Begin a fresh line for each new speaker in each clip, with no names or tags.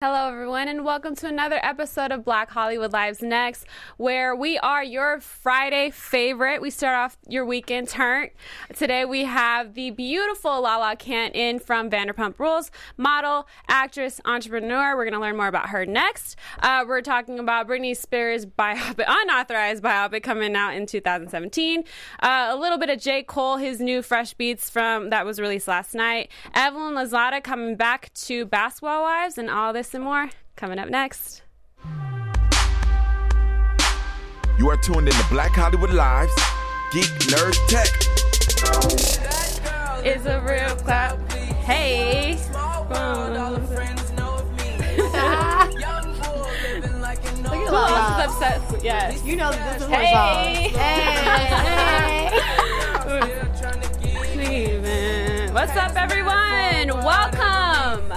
Hello, everyone, and welcome to another episode of Black Hollywood Lives Next, where we are your Friday favorite. We start off your weekend turn. Today, we have the beautiful Lala Kent in from Vanderpump Rules, model, actress, entrepreneur. We're going to learn more about her next. Uh, we're talking about Britney Spears' biopic, unauthorized biopic coming out in 2017. Uh, a little bit of J. Cole, his new Fresh Beats from that was released last night. Evelyn Lozada coming back to Basketball Wives, and all this and more coming up next.
You are tuned in to Black Hollywood Lives, Geek Nerd Tech.
It's a real clap. Hey. Who else is upset? Yes.
You know this is
Hey.
her song. Hey,
Steven. What's up, everyone? Welcome.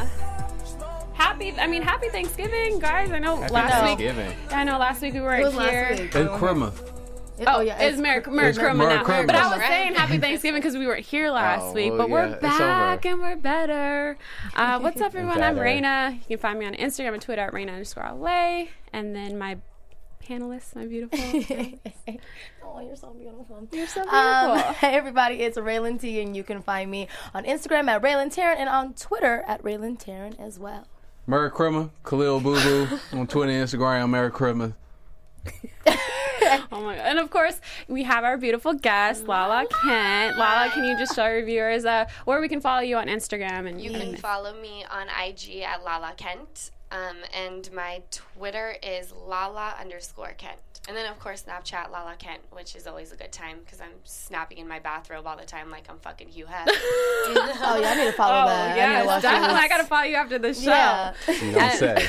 Happy, I mean, happy Thanksgiving, guys. I know last week.
Thanksgiving.
I know last week we weren't here.
last week.
And Krumma.
It-
Oh, yeah, it's Merry, Merry
it's
Christmas
Merry
now.
Christmas.
But I was saying Happy Thanksgiving because we weren't here last
Oh,
week.
well,
But we're
yeah,
back and we're better. Uh, what's up, everyone? I'm
better.
Raina. You can find me on Instagram and Twitter at Raina underscore LA. And then my panelists, my beautiful.
Oh, you're so beautiful.
You're so beautiful.
Um, hey everybody, it's Raylan T, and you can find me on Instagram at Raylan Taryn and on Twitter at Raylan Taryn as well.
Merry Krumma. Khalil Boo Boo on Twitter and Instagram. Merry Krumma.
Oh my god! And of course, we have our beautiful guest, Lala Kent. Lala, can you just show our viewers uh, where we can follow you on Instagram and
You can follow me on IG at Lala Kent. Um, and my Twitter is Lala underscore Kent. And then, of course, Snapchat Lala Kent, which is always a good time because I'm snapping in my bathrobe all the time like I'm fucking Hugh Hef.
Oh yeah, I need to follow
Oh
that. I
yeah,
to
definitely.
this.
I gotta follow you after the show.
Yeah.
You don't say.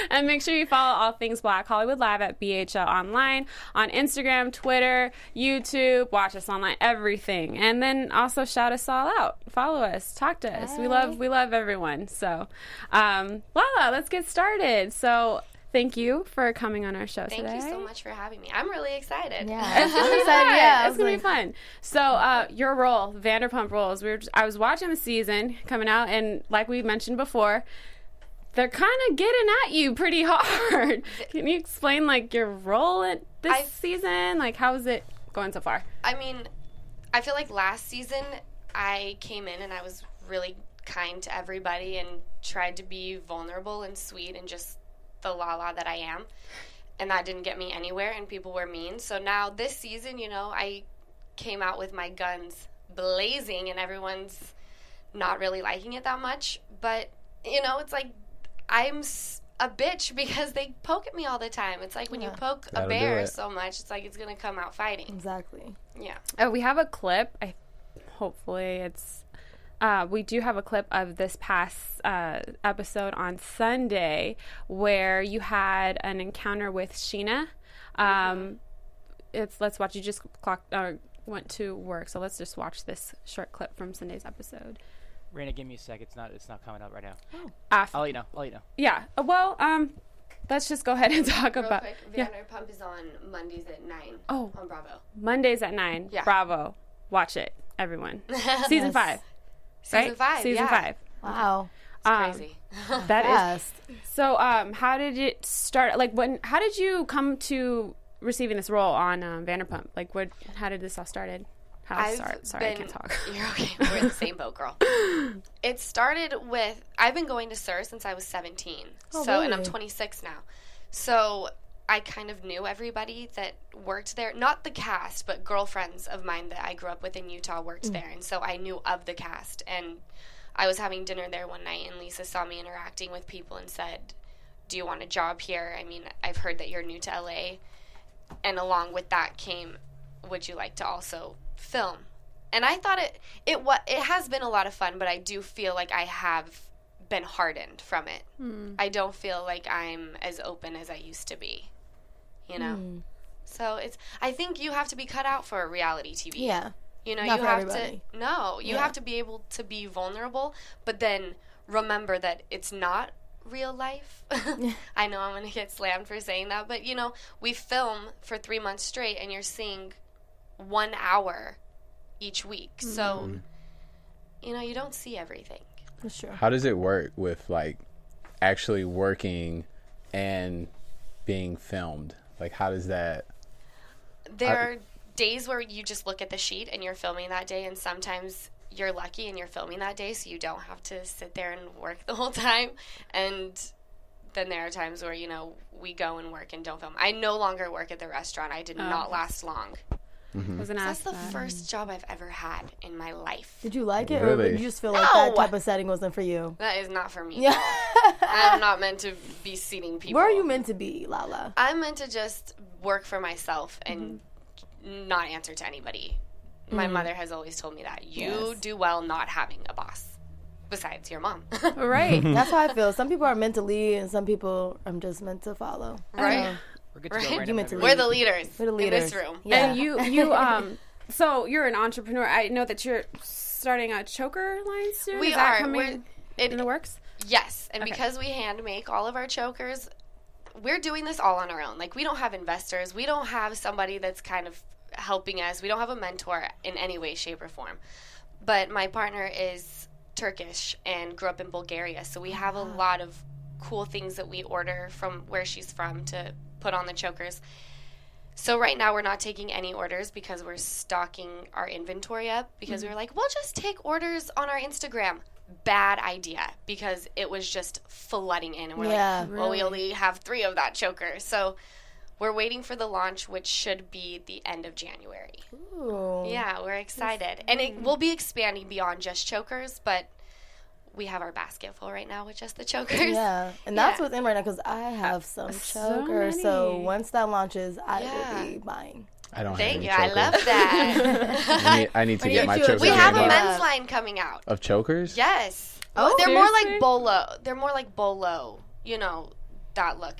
and make sure you follow all things Black Hollywood Live at BHL Online on Instagram, Twitter, YouTube. Watch us online, everything, and then also shout us all out. Follow us, talk to us. We love we love everyone. So, um, Lala, let's get started. So. Thank you for coming on our show today.
Thank
today.
you so much for having me. I'm really excited.
Yeah.
It's gonna be fun.
excited. Yeah,
it's gonna
like-
be fun. So, uh, your role, Vanderpump Rules. We were. Just, I was watching the season coming out, and like we mentioned before, they're kind of getting at you pretty hard. Can you explain like your role in this
I-
season? Like, how is it going so far?
I mean, I feel like last season I came in and I was really kind to everybody and tried to be vulnerable and sweet and just the la la that I am. And that didn't get me anywhere and people were mean. So now this season, you know, I came out with my guns blazing and everyone's not really liking it that much. But, you know, it's like I'm a bitch because they poke at me all the time. It's like when you poke a
That'll do
bear so much, it's like it's going to come out fighting.
Exactly.
Yeah.
Oh, we have a clip. I hopefully it's. Uh, we do have a clip of this past uh, episode on Sunday where you had an encounter with Sheena. Um, It's let's watch. You just clocked or went to work, so let's just watch this short clip from Sunday's episode.
Raina, give me a sec. It's not. It's not coming up right now.
Af-
I'll let you know. I'll let you know.
yeah. uh, Well, um, let's just go ahead and talk
Real
about
quick,
yeah.
Vanderpump is on Mondays at 9
Oh.
on Bravo.
Mondays at nine.
Yeah.
Bravo. Watch it, everyone. Season
Yes.
five.
Season
right?
5.
Season
yeah.
five.
Wow.
Um,
Crazy.
That is
Fast.
So, um, how did it start? Like, when? How did you come to receiving this role on um, Vanderpump? Like, what? How did this all started? How
I've
sorry, sorry, I can't talk.
You're okay. We're in the same boat, girl. It started with I've been going to SUR since I was 17.
Oh,
so, and I'm 26 now. So, I kind of knew everybody that worked there. Not the cast, but girlfriends of mine that I grew up with in Utah worked mm. there. And so I knew of the cast. And I was having dinner there one night, and Lisa saw me interacting with people and said, Do you want a job here? I mean, I've heard that you're new to LA. And along with that came, Would you like to also film? And I thought it it what it has been a lot of fun, but I do feel like I have been hardened from it. Hmm. I don't feel like I'm as open as I used to be. You know. Mm. So it's I think you have to be cut out for reality TV.
Yeah.
You know,
Not
you
for
have
everybody.
to no, you
Yeah.
have to be able to be vulnerable, but then remember that it's not real life. I know I'm going to get slammed for saying that, but you know, we film for 3 months straight and you're seeing 1 hour each week. Mm-hmm. So you know, you don't see everything.
For sure.
How does it work with like actually working and being filmed? Like, how does that?
There are days where you just look at the sheet and you're filming that day, and sometimes you're lucky and you're filming that day, so you don't have to sit there and work the whole time. And then there are times where you know we go and work and don't film. I no longer work at the restaurant. I did oh. not last long.
Wasn't
That's the
that.
first job I've ever had in my life.
Did you like it, or
Really?
did you just feel like that
No.
type of setting wasn't for you?
That is not for me.
Yeah.
I'm not meant to be seating people.
Where are you meant to be, Lala?
I'm meant to just work for myself and
Mm-hmm.
not answer to anybody. My mother has always told me that. You
Yes.
do well not having a boss besides your mom.
Right.
That's how I feel. Some people are meant to lead, and some people I'm just meant to follow.
right?
We're good to
Right.
go right
You meant to.
We're the leaders,
We're the
in
leaders.
this room.
Yeah.
And you, you, um, so you're an entrepreneur. I know that you're starting a choker line soon.
We
Is that
are.
coming
it-
in the works.
Yes, and because we hand make all of our chokers, we're doing this all on our own. Like we don't have investors, we don't have somebody that's kind of helping us. We don't have a mentor in any way, shape, or form. But my partner is Turkish and grew up in Bulgaria, so we have a lot of cool things that we order from where she's from to put on the chokers. So right now we're not taking any orders because we're stocking our inventory up because we were mm-hmm. like, we'll just take orders on our Instagram. Bad idea because it was just flooding in and we're
Yeah.
like, well, we only have three of that choker. So we're waiting for the launch, which should be the end of January.
Ooh.
Yeah, we're excited. And it mm. will be expanding beyond just chokers, but we have our basket full right now with just the chokers.
Yeah, and that's
Yeah.
what's in right now because I have some
So
chokers. So, once that launches, I
Yeah.
will be buying.
I don't.
Thank you.
have any
I love that.
I need, I need to get my chokers.
we have
game
a
up.
men's line coming out.
of chokers.
Yes.
Oh,
they're more like bolo. They're more like bolo. You know that look.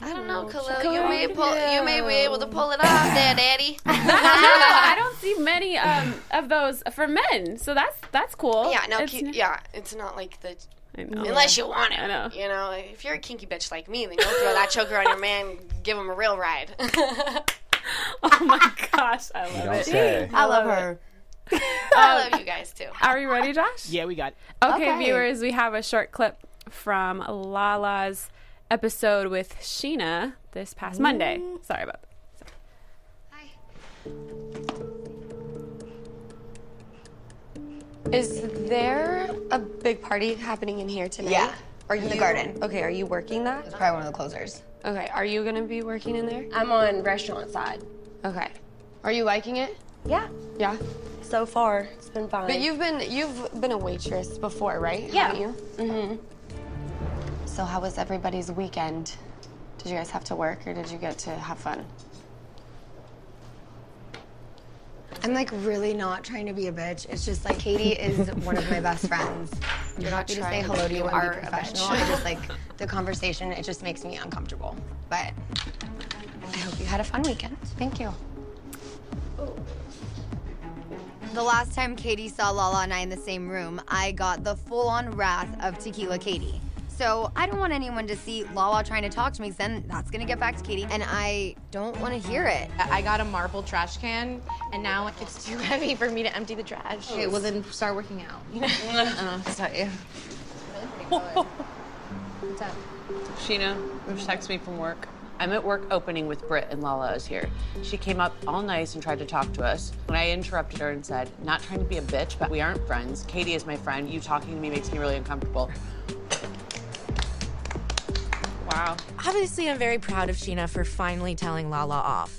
I don't know, Khalil. You may pull. You may be able to pull it off, there, Daddy.
I don't see many um, of those for men, so that's that's cool.
yeah, no,
It's
ki- yeah. It's not like the.
I know.
Unless you want it,
I know.
You know, if you're a kinky bitch like me, then you'll throw that choker on your man, give him a real ride.
Oh my gosh, I love
don't
it.
say.
I love
love
her.
I love you guys too.
Are we ready, Josh?
Yeah, we got it.
Okay,
Okay.
viewers, we have a short clip from Lala's episode with Sheena this past Monday. Sorry about that.
Hi.
Is there a big party happening in here tonight?
Yeah,
Are
in
you
the garden.
Okay, are you working that?
It's probably one of the closers.
Okay, are you gonna be working in there?
I'm on restaurant side.
Okay.
Are you liking it?
Yeah. Yeah. So far, it's been fine.
But you've been you've been a waitress before, right?
Yeah.
Haven't you?
Mm-hmm. So how was everybody's weekend? Did you guys have to work or did you get to have fun?
I'm like really not trying to be a bitch. It's just like Katie is one of my best friends.
You're not
happy to say hello to
be-
you
you
and
are
be
a
professional.
bitch.
I just like the conversation. It just makes me uncomfortable. But I hope you had a fun weekend.
Thank you.
The last time Katie saw Lala and I in the same room, I got the full on wrath of Tequila Katie. So I don't want anyone to see Lala trying to talk to me, 'cause then that's gonna get back to Katie, and I don't want to hear it.
I got a marble trash can, and now it's too heavy for me to empty the trash.
Okay, well then start working out. I don't know what to tell you. What's up?
Sheena just texted me from work. I'm at work opening with Britt and Lala is here. She came up all nice and tried to talk to us. When I interrupted her and said, not trying to be a bitch, but we aren't friends. Katie is my friend. You talking to me makes me really uncomfortable.
Wow. Obviously, I'm very proud of Sheena for finally telling Lala off.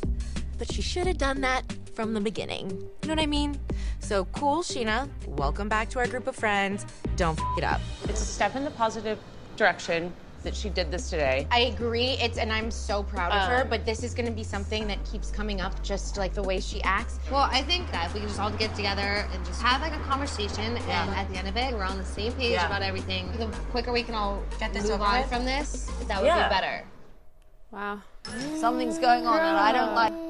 But she should have done that from the beginning. You know what I mean? So cool, Sheena. Welcome back to our group of friends. Don't f it up.
It's a step in the positive direction that she did this today.
I agree. It's and I'm so proud of her.
Um,
But this is going to be something that keeps coming up, just like the way she acts.
Well, I think that if we can just all get together and just have like a conversation, and at the end of it, we're on the same page
Yeah.
about everything. The quicker we can all
Get this
move on from this, that would
Yeah.
be better.
Wow.
Something's going on, and I don't like.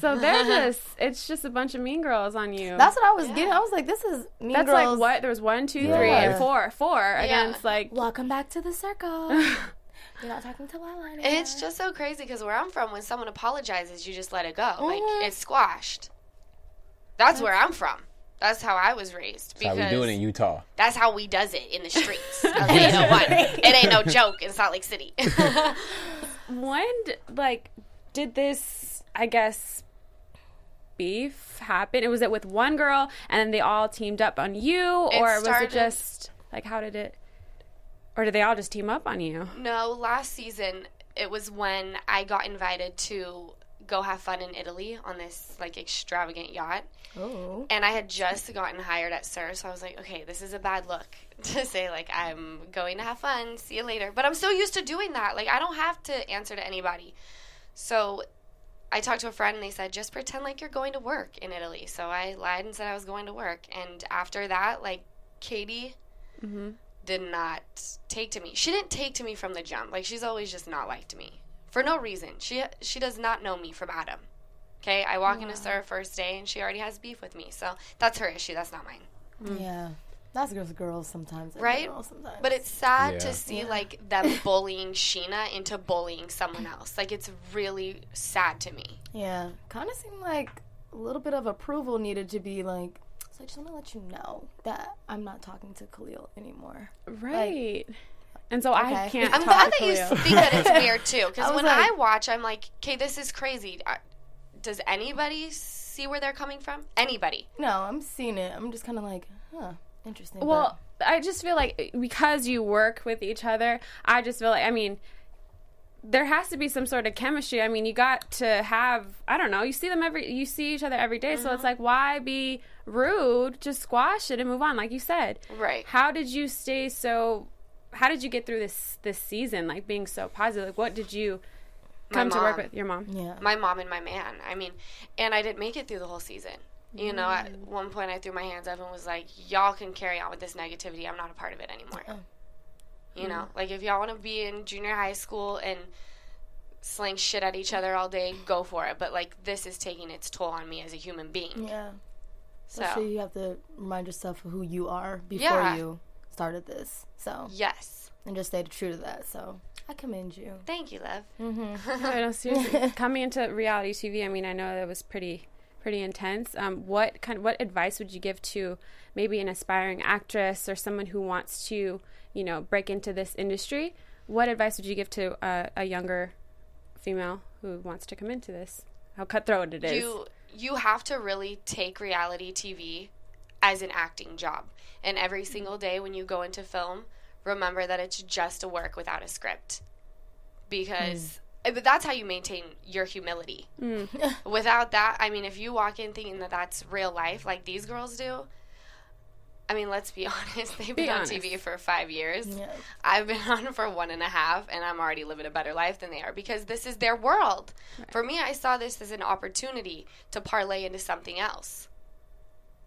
Honey.
So they're just, it's just a bunch of mean girls on you.
That's what I was getting. I was like, this is mean girls.
That's
girls.
like what? There was one, two,
Yeah.
three, and four. Four against like.
Welcome back to the circle. You're not talking to Lala anymore.
It's just so crazy because where I'm from, when someone apologizes, you just let it go. Like
Mhm.
it's squashed. That's where I'm from. That's how I was raised.
That's how we do it in Utah.
That's how we does it in the streets. I'll tell you what. It ain't no joke in Salt Lake City.
when like did this i guess beef happen it was it with one girl and then they all teamed up on you
It
or was it just like how did it or did they all just team up on you
no, last season it was when I got invited to go have fun in Italy on this like extravagant yacht.
Oh.
And I had just gotten hired at SUR, so I was like, okay, this is a bad look to say like I'm going to have fun, see you later. But I'm so used to doing that. Like I don't have to answer to anybody. So I talked to a friend and they said just pretend like you're going to work in Italy. So I lied and said I was going to work. And after that, like Katie
mm-hmm.
did not take to me. She didn't take to me from the jump. Like she's always just not liked me for no reason. She she does not know me from Adam. Okay, I walk into her first day and she already has beef with me. So that's her issue. That's not mine.
Yeah. That's girls, girls sometimes.
Right?
Girls sometimes.
But it's sad
Yeah.
to see
Yeah.
like them bullying Sheena into bullying someone else. Like it's really sad to me.
Yeah, kind of seemed like a little bit of approval needed to be like. So I just want to let you know that I'm not talking to Khalil anymore.
right and so i can't
I'm
talk
glad
to
that you
Khalil.
think that it's weird too. Because when
like-
I watch, I'm like, okay, this is crazy. Does anybody see where they're coming from? Anybody?
No, I'm seeing it. I'm just kind of like, huh, interesting.
Well, I just feel like because you work with each other, I just feel like I mean there has to be some sort of chemistry. I mean, you got to have I don't know, you see them every you see each other every day, so it's mm-hmm. like why be rude? Just squash it and move on like you said.
Right.
How did you stay so how did you get through this this season like being so positive? Like what did you come to work with your mom?
Yeah.
My mom and my man. I mean, and I didn't make it through the whole season. You know, at one point I threw my hands up and was like, y'all can carry on with this negativity. I'm not a part of it anymore.
Oh.
You know,
Mm.
like if y'all want to be in junior high school and sling shit at each other all day, go for it. But like, this is taking its toll on me as a human being.
Yeah.
So,
Especially you have to remind yourself of who you are before
Yeah.
you started this. So
yes.
and just stay true to that. So I commend you.
Thank you, love.
Mm-hmm.
No, no, seriously. Coming into reality TV, I mean, I know that was pretty, pretty intense. Um, what kind, what advice would you give to maybe an aspiring actress or someone who wants to, you know, break into this industry? What advice would you give to a, a younger female who wants to come into this? How cutthroat it is.
You you have to really take reality TV as an acting job. And every single day when you go into film, remember that it's just a work without a script. Because uh, but that's how you maintain your humility.
Mm.
Without that, I mean, if you walk in thinking that that's real life, like these girls do, I mean, let's be honest. They've
Be
been on. TV for five years.
Yeah.
I've been on for one and a half, and I'm already living a better life than they are because this is their world. For me, I saw this as an opportunity to parlay into something else.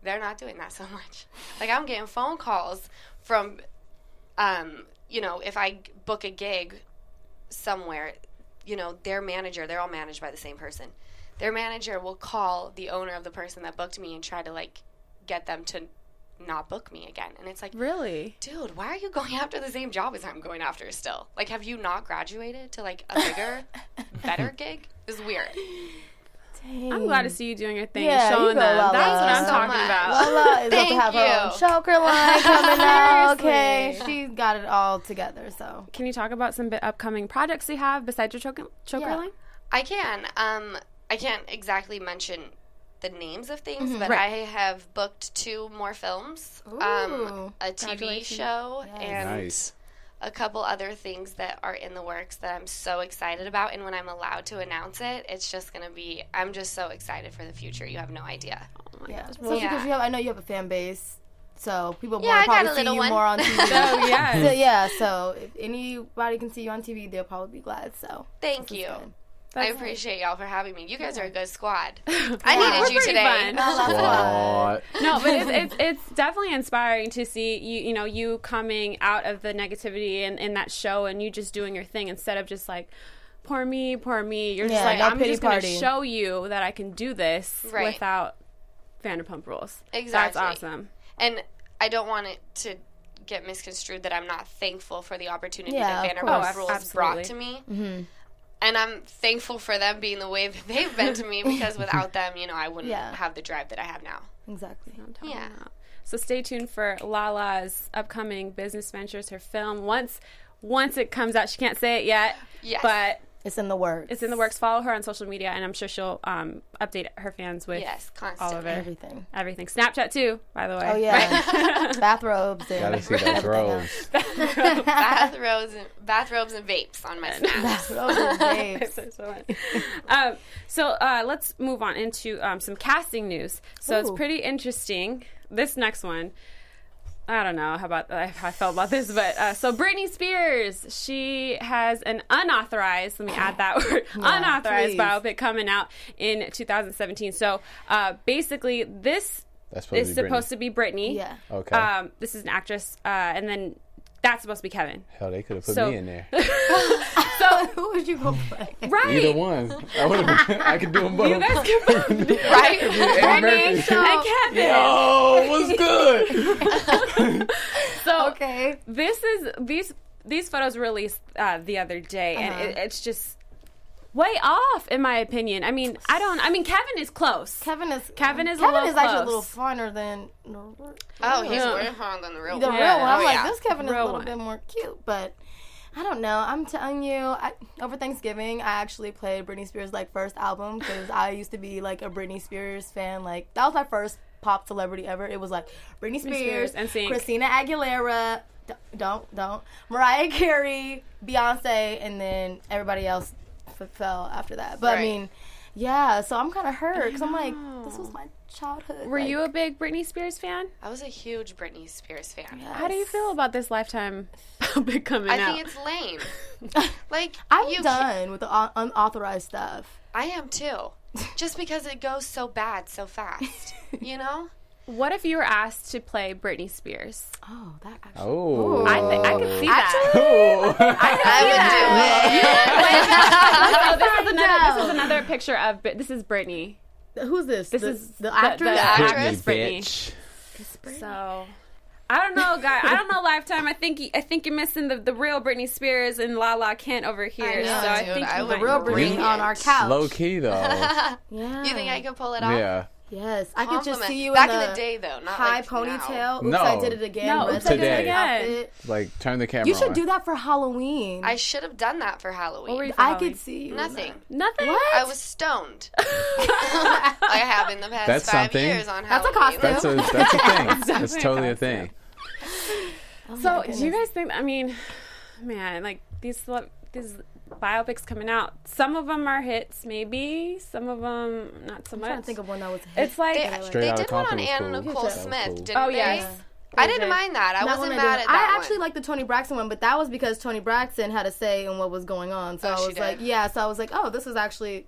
They're not doing that so much. Like I'm getting phone calls from, um, you know, if I book a gig somewhere, you know, their manager, they're all managed by the same person. Their manager will call the owner of the person that booked me and try to like get them to not book me again. And it's like,
really?
dude, why are you going after the same job as I'm going after still? Like, have you not graduated to like a bigger, better gig? It's weird.
I'm glad to see you doing your thing,
Yeah, you
showing
go,
them.
Lala.
That's what I'm
so
talking
much.
about.
Lala is about to
Thank
have her own
you.
choker line coming out. Okay, she's got it all together. So
Can you talk about some bi- upcoming projects you have besides your choker, choker
Yeah.
line?
I can. Um, I can't exactly mention the names of things,
Mhm.
but
Right.
I have booked two more films,
Ooh.
um, a TV show,
Yes.
and
Nice.
A couple other things that are in the works that I'm so excited about. And when I'm allowed to announce it, it's just gonna be. I'm just so excited for the future. You have no idea.
Oh yeah, especially
Yeah.
because you have. I know you have a fan base, so people
Yeah,
more
I got
probably
a
see
little
you
one.
more on TV.
Oh, yes.
So, yeah, so if anybody can see you on TV, they'll probably be glad. So
Thank you.
good.
I appreciate y'all for having me. You guys are a good squad. I needed
we're
you today.
fun.
Squad.
no, but it's, it's it's definitely inspiring to see you you know you coming out of the negativity in, in that show and you just doing your thing instead of just like poor me, poor me. You're just like I'm just going to show you that I can do this
Right.
without Vanderpump Rules.
Exactly.
That's awesome.
And I don't want it to get misconstrued that I'm not thankful for the opportunity
Yeah,
that Vanderpump
course.
Rules
Absolutely.
brought to me.
Mm-hmm.
And I'm thankful for them being the way that they've been to me because without them, you know, I wouldn't
Yeah.
have the drive that I have now.
Exactly.
Yeah.
So stay tuned for Lala's upcoming business ventures, her film. Once once it comes out, she can't say it yet.
Yes.
But
It's in the works.
it's in the works. Follow her on social media, and I'm sure she'll um, update her fans with
Yes,
all of it.
Everything.
Everything. Snapchat too, by the way.
Oh yeah, bathrobes. And
Gotta see those robes.
bathrobes, and, bathrobes and vapes on my snaps.
Bathrobes and babes.
so, so, much. um, so uh, let's move on into um, some casting news. So it's pretty interesting. This next one, I don't know how about how I felt about this, but uh, so Britney Spears, she has an unauthorized. Let me add that word, unauthorized
please.
biopic coming out in 2017. So uh, basically, this
supposed
is
to
supposed to be Britney.
Yeah.
Okay.
Um, this is an actress, uh, and then that's supposed to be Kevin.
Hell, they could have put
so-
me in there.
So
Who would you go play?
right.
Either one. I would have. I could do them both.
You guys can both it.
Right?
Eddie
Brittany
Murphy.
and Kevin.
Yo, what's good?
So
Okay.
this is these these photos were released uh, the other day, and
Uh-huh.
it, it's just way off, in my opinion. I mean, I don't. I mean, Kevin is close.
Kevin is
Kevin is
Kevin
little
is actually a little finer than the, r-
Oh, he's
Yeah.
way higher than the real
the
one.
real one. I'm
Oh,
like,
yeah.
this Kevin is a little
one.
bit more cute, but I don't know. I'm telling you, I, over Thanksgiving, I actually played Britney Spears' like first album because I used to be like a Britney Spears fan. Like that was my first pop celebrity ever. It was like Britney Spears,
Spears, NSYNC.
Christina Aguilera. d- Don't don't Mariah Carey, Beyonce, and then everybody else f- fell after that. But I mean, yeah. So I'm kind of hurt because I'm like, this was my childhood.
Were
like-
you a big Britney Spears fan?
I was a huge Britney Spears fan.
How do you feel about this Lifetime biopic coming
I
out?
think it's lame. like
I'm
you
done with the un- unauthorized stuff.
I am too. Just because it goes so bad so fast. You know?
What if you were asked to play Britney Spears?
Oh, that actually.
Oh.
I think I could see that.
Oh.
I would do it.
So this is another. This is another picture of. This is Britney.
Who's this?
This
the,
is
the actress.
The, actress
Britney,
Britney.
bitch.
So I don't know, guy. I don't know, Lifetime. I think I think you're missing the, the real Britney Spears and La La Kent over here.
I know,
so I think
I
you
would
might
real. Britney on our couch.
Low key though.
Yeah.
You think I could pull it off?
yeah.
Yes, I could just see you
Back
in
in
the,
the day, though, not
high
like
ponytail. Oops,
No.
I did it again.
No,
red
oops, I did it again.
Like turn the camera.
You should
on.
do that for Halloween.
I should have done that for Halloween.
What were you for
I
Halloween?
could see you. in
Nothing.
Nothing.
What?
I was stoned. I have in the past
That's
five
something.
years on
That's a
Halloween.
That's a that's a thing. that's totally a thing.
that.
So
Oh
do you guys think? I mean, man, like these these biopics coming out. Some of them are hits, maybe. Some of them not so
I'm
much.
trying to think of one that was. a hit.
it's like
They,
Straight
they did one on
Compton
Anna. Nicole
That
Smith,
cool.
didn't
Oh,
they?
yes.
I didn't mind that. I
That
wasn't
one
mad at that
I actually like the Toni Braxton one, but that was because Toni Braxton had a say in what was going on. So
Oh,
I
she
was
did.
like, yeah. So I was like, oh, this is actually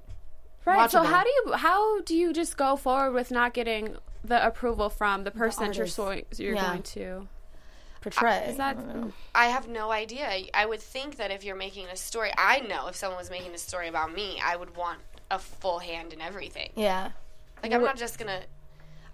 Right. So how do you how do you just go forward with not getting the approval from the person that you're
artist.
so, you're
Yeah.
going to?
Portray.
Is that
I.
I have no idea. I would think that if you're making a story, I know if someone was making a story about me, I would want a full hand in everything.
Yeah.
Like I'm not just gonna.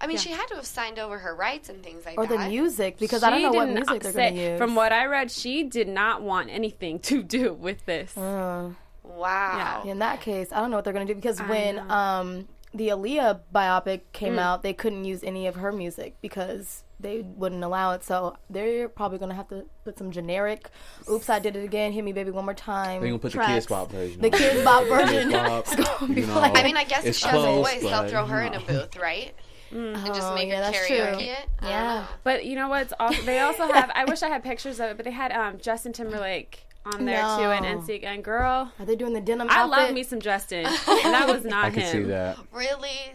I mean, she had to have signed over her rights and things like
Or
that.
Or the music because I don't know what music they're
say-
going to use.
From what I read, she did not want anything to do with this.
Uh,
Wow.
in that case, I don't know what they're going to do because
I
when
know.
um the Aaliyah biopic came
Mm.
out, they couldn't use any of her music because they wouldn't allow it. So they're probably going to have to put some generic. Oops, I did it again. Hit me, baby, one more time.
They're gonna put the. Kidz Bop version.
The. Kidz Bop
Kids
version.
Bop,
gonna be
you know,
like-
I mean, I guess if
it's
she has a voice, they'll throw her in a booth, right? And just
Oh,
make
yeah,
her karaoke
true.
it.
Yeah.
But you know what's also they also have I wish I had pictures of it, but they had um Justin Timberlake on there too and
No.
NSYNC and girl.
Are they doing the denim
I
outfit?
love me some Justin. and that was not
I
him.
can see that.
Really?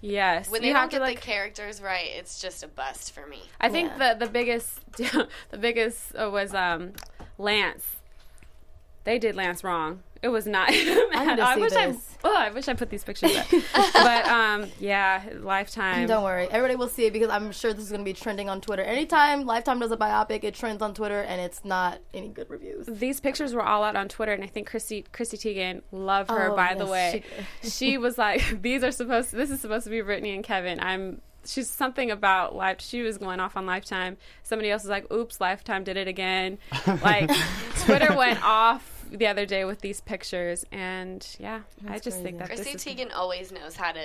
Yes.
When they
have
don't
to
get
like
the characters right, it's just a bust for me.
I think
Yeah.
the the biggest the biggest uh, was um Lance. They did Lance wrong. It was not. I,
need
wish
this.
I. Oh, I wish I put these pictures up. but um, yeah, Lifetime.
Don't worry, everybody will see it because I'm sure this is going to be trending on Twitter. Anytime Lifetime does a biopic, it trends on Twitter, and it's not any good reviews.
These pictures were all out on Twitter, and I think Chrissy Chrissy Teigen, love her.
Oh,
by the way,
she
she, was like, "These are supposed. To, this is supposed to be Britney and Kevin." I'm. She's something about life. She was going off on Lifetime. Somebody else was like, "Oops, Lifetime did it again." Like Twitter went off the other day with these pictures, and yeah, I
That's
just think that
Chrissy
this is
Teigen always knows how to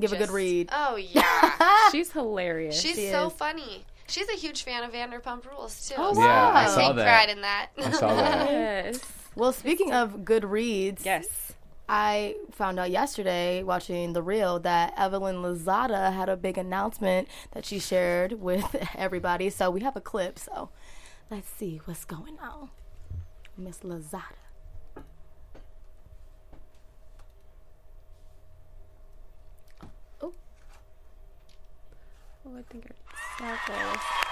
Give a good read.
Oh yeah,
She's hilarious.
she's
She
so
is.
funny. She's a huge fan of Vanderpump Rules too.
Oh,
so
Yeah, I
I
saw
take
that.
pride in that.
I saw that.
yes.
Well, speaking of good reads,
Yes.
I found out yesterday watching The Real that Evelyn Lozada had a big announcement that she shared with everybody. So we have a clip. So let's see what's going on. Miss Lozada.
Oh. oh, I think I saw this.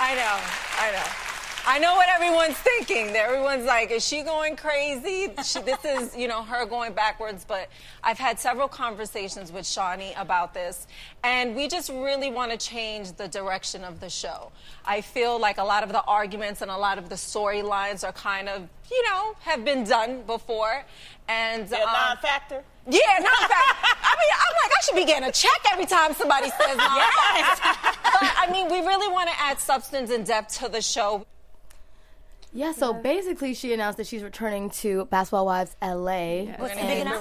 I know, I know. I know what everyone's thinking. Everyone's like, is she going crazy? She, this is, you know, her going backwards. But I've had several conversations with Shaunie about this, and we just really want to change the direction of the show. I feel like a lot of the arguments and a lot of the storylines are kind of, you know, have been done before. And
Yeah,
um,
non-factor.
yeah, non-factor. I mean, I'm like, I should be getting a check every time somebody says non-factor. But I mean, we really want to add substance and depth to the show.
Yeah, so basically, she announced that she's returning to Basketball Wives LA.
We're gonna
And-
keep.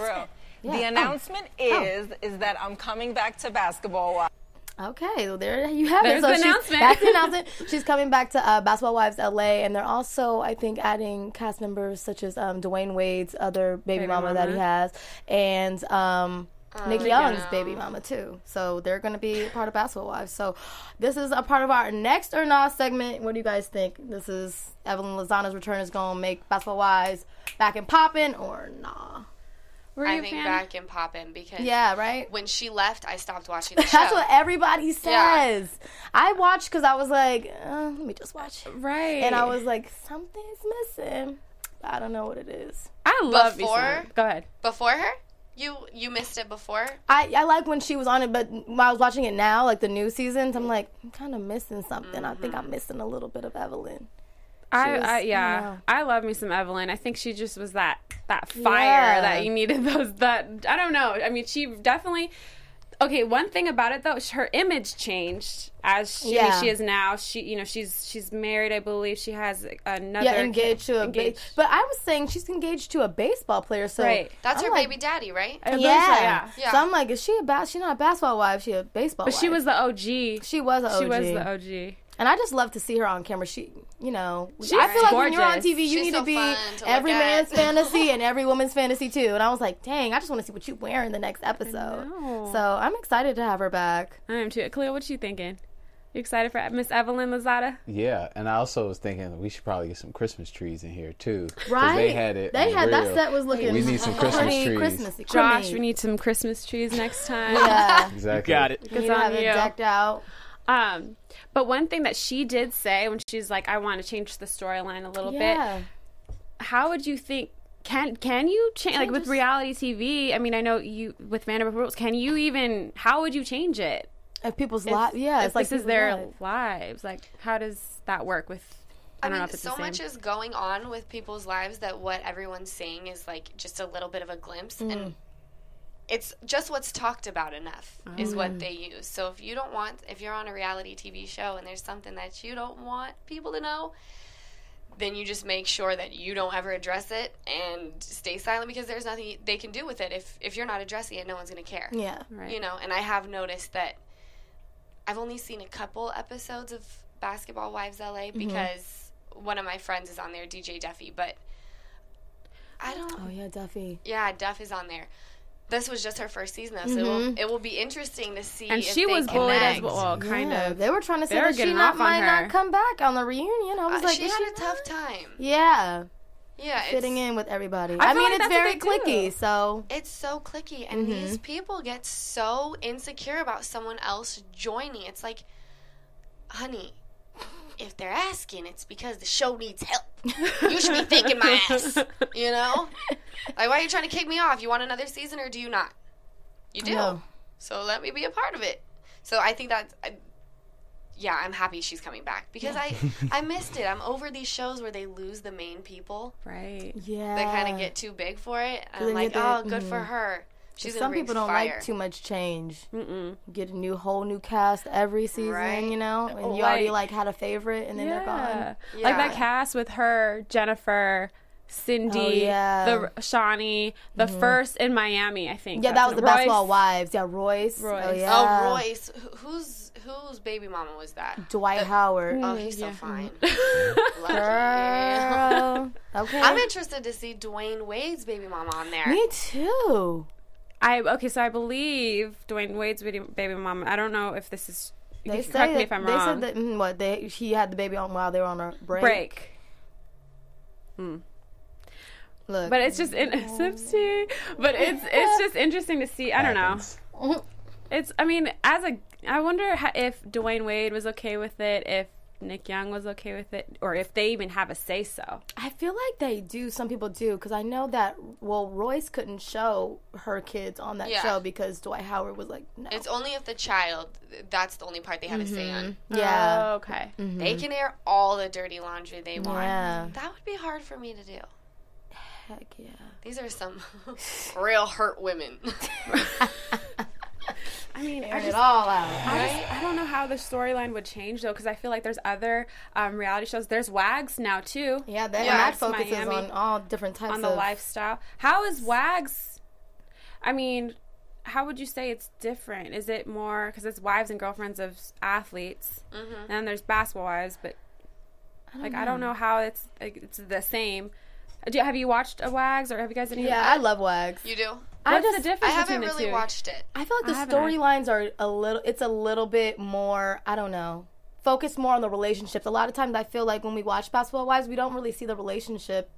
Yeah.
The
Oh.
announcement
Oh.
is is that I'm coming back to basketball. Wives.
Okay, well, there you have
There's
it. So
the
she's-
announcement.
That's the announcement. She's coming back to uh, Basketball Wives LA, and they're also, I think, adding cast members such as um, Dwyane Wade's other baby,
Baby
mama, that he has, and um, Nick
Oh,
Young's
yeah.
baby mama too. So they're going to be part of Basketball Wives. So this is a part of our next or not segment. What do you guys think? This is Evelyn Lozada's return is going to make Basketball Wives back and popping or nah?
Were
I think
fan?
back and poppin' because
Yeah, right.
when she left, I stopped watching the show.
That's what everybody says.
Yeah.
I watched because I was like, uh, let me just watch. it.
Right.
And I was like, something's missing. I don't know what it is.
I love
Before?
some- Go ahead.
Before her, you you missed it before.
I, I like when she was on it, but when I was watching it now, like the new seasons, I'm like, I'm kind of missing something. I think I'm mm-hmm. missing a little bit of Evelyn.
I,
was-
I yeah,
yeah.
I love me some Evelyn. I think she just was that that fire
Yeah.
that you needed. Those that I don't know. I mean, she definitely. Okay, one thing about it though, her image changed as she,
Yeah.
she is now. She, you know, she's she's married. I believe she has another
yeah, engaged to a
engaged.
base. But I was saying she's engaged to a baseball player, so
Right.
That's
I'm
her
like,
baby daddy, right?
Yeah.
so, yeah.
Yeah.
So I'm like, is she a bas- She's not a basketball wife. She a baseball.
But she was the OG.
She was a
She was the OG.
And I just love to see her on camera. She, you know,
She's
I feel like when you're on
gorgeous.
TV, you
She's
need
so
to be
fun to look
every
at.
man's fantasy and every woman's fantasy too. And I was like, dang, I just want to see what you wear in the next episode.
know.
So I'm excited to have her back.
I am too. Cleo, what you thinking? You excited for Miss Evelyn Lozada?
Yeah, and I also was thinking we should probably get some Christmas trees in here too. 'cause
Right?
They had it.
They
on
had that
real.
set was looking.
We need some Christmas
pretty
trees.
Christmassy.
Josh,
Creamy.
we need some Christmas trees next time.
Yeah.
Exactly.
Got it.
We
Good
need to
on
have it
you.
decked out.
Um, but one thing that she did say when she's like, "I want to change the storyline a little
Yeah.
bit." How would you think? Can can you change like with reality TV? I mean, I know you with Vanderpump Rules. Can you even? How would you change it?
If people's lives, yeah,
if
it's like
this is
people's
their
lives.
lives. Like, how does that work with? I,
I
don't
mean,
know if it's
so much is going on with people's lives that what everyone's saying is like just a little bit of a glimpse,
Mm.
and it's just what's talked about enough is
Mm.
what they use. So if you don't want, if you're on a reality TV show and there's something that you don't want people to know, then you just make sure that you don't ever address it and stay silent because there's nothing they can do with it. If if you're not addressing it, no one's gonna care.
Yeah.
Right.
You know, and I have noticed that I've only seen a couple episodes of Basketball Wives LA
Mm-hmm.
because one of my friends is on there, DJ Duffey, but I don't
Oh yeah, Duffey.
Yeah, Duff is on there. This was just her first season though, so it,
Mhm.
will, it will be interesting to see
and
if
she
they
was bullied as
connect.
well. Well, kind
Yeah,
of.
They were trying to say
They
that she not, might
her.
not come back on the reunion. I was
Uh,
like,
she
is
had
she
a tough time.
Yeah.
Yeah,
Fitting
it's-
in with everybody.
I
I,
feel
mean,
like
it's very
they do.
clicky, so
It's so clicky, and
Mhm.
these people get so insecure about someone else joining. It's like, honey, if they're asking, it's because the show needs help. You should be thanking my ass. You know, like why are you trying to kick me off? You want another season or do you not? You do.
know.
So let me be a part of it. So I think that. I, yeah, I'm happy she's coming back because I I missed it. I'm over these shows where they lose the main people.
Right.
yeah.
They kind of get too big for it. And I'm like, oh, good for
mhm.
her. She's
Some people don't
fire.
like too much change.
Mm-mm.
Get a new whole new cast every season,
Right.
you know, and
Oh,
you already
like-
like had a favorite, and then they're gone.
Like that cast with her, Jennifer, Cindy,
Oh, yeah.
the Shaunie, the
Mhm.
first in Miami, I think.
Yeah, that was the
Royce.
basketball wives. Yeah, Royce.
Royce.
Oh,
Oh. Royce. Who- Whose whose baby mama was that?
Dwight Howard.
Oh, he's so fine.
Girl. Okay.
I'm interested to see Dwyane Wade's baby mama on there.
Me too.
I okay, so I believe Dwyane Wade's baby, baby mama. I don't know if this is. you
They
can correct
say
me if I'm wrong.
they
wrong.
said that mm, what they he had the baby on while they were on a break.
break. Hmm.
Look,
But it's just in Sipsy. But it's it's just interesting to see. I don't know. It's. I mean, as a, I wonder ho- if Dwayne Wade was okay with it, if Nick Young was okay with it, or if they even have a say so.
I feel like they do. Some people do because I know that. Well, Royce couldn't show her kids on that
Yeah.
show because Dwight Howard was like, no.
It's only if the child. That's the only part they have a say on.
Mhm. Yeah.
Oh, okay.
They can air all the dirty laundry they want.
Yeah.
That would be hard for me to do.
Heck yeah.
These are some real hurt women.
I mean,
Airing
I
it all out.
I, just, I don't know how the storyline would change though, because I feel like there's other um, reality shows. There's Wags now too.
Yeah, that,
Yeah,
and that focuses
Miami.
on all different types
on the
of
lifestyle. How is Wags? I mean, how would you say it's different? Is it more because it's wives and girlfriends of s- athletes,
Mhm.
and then there's basketball wives, but like I don't know how it's like, it's the same. Do you, have you watched a Wags or have you guys any?
Yeah, I love Wags.
You do?
I
What's
just
the difference
I haven't
between the
really
two?
watched it.
I feel like the storylines are a little. It's a little bit more. I don't know. Focus more on the relationships. A lot of times, I feel like when we watch Basketball Wives, we don't really see the relationship.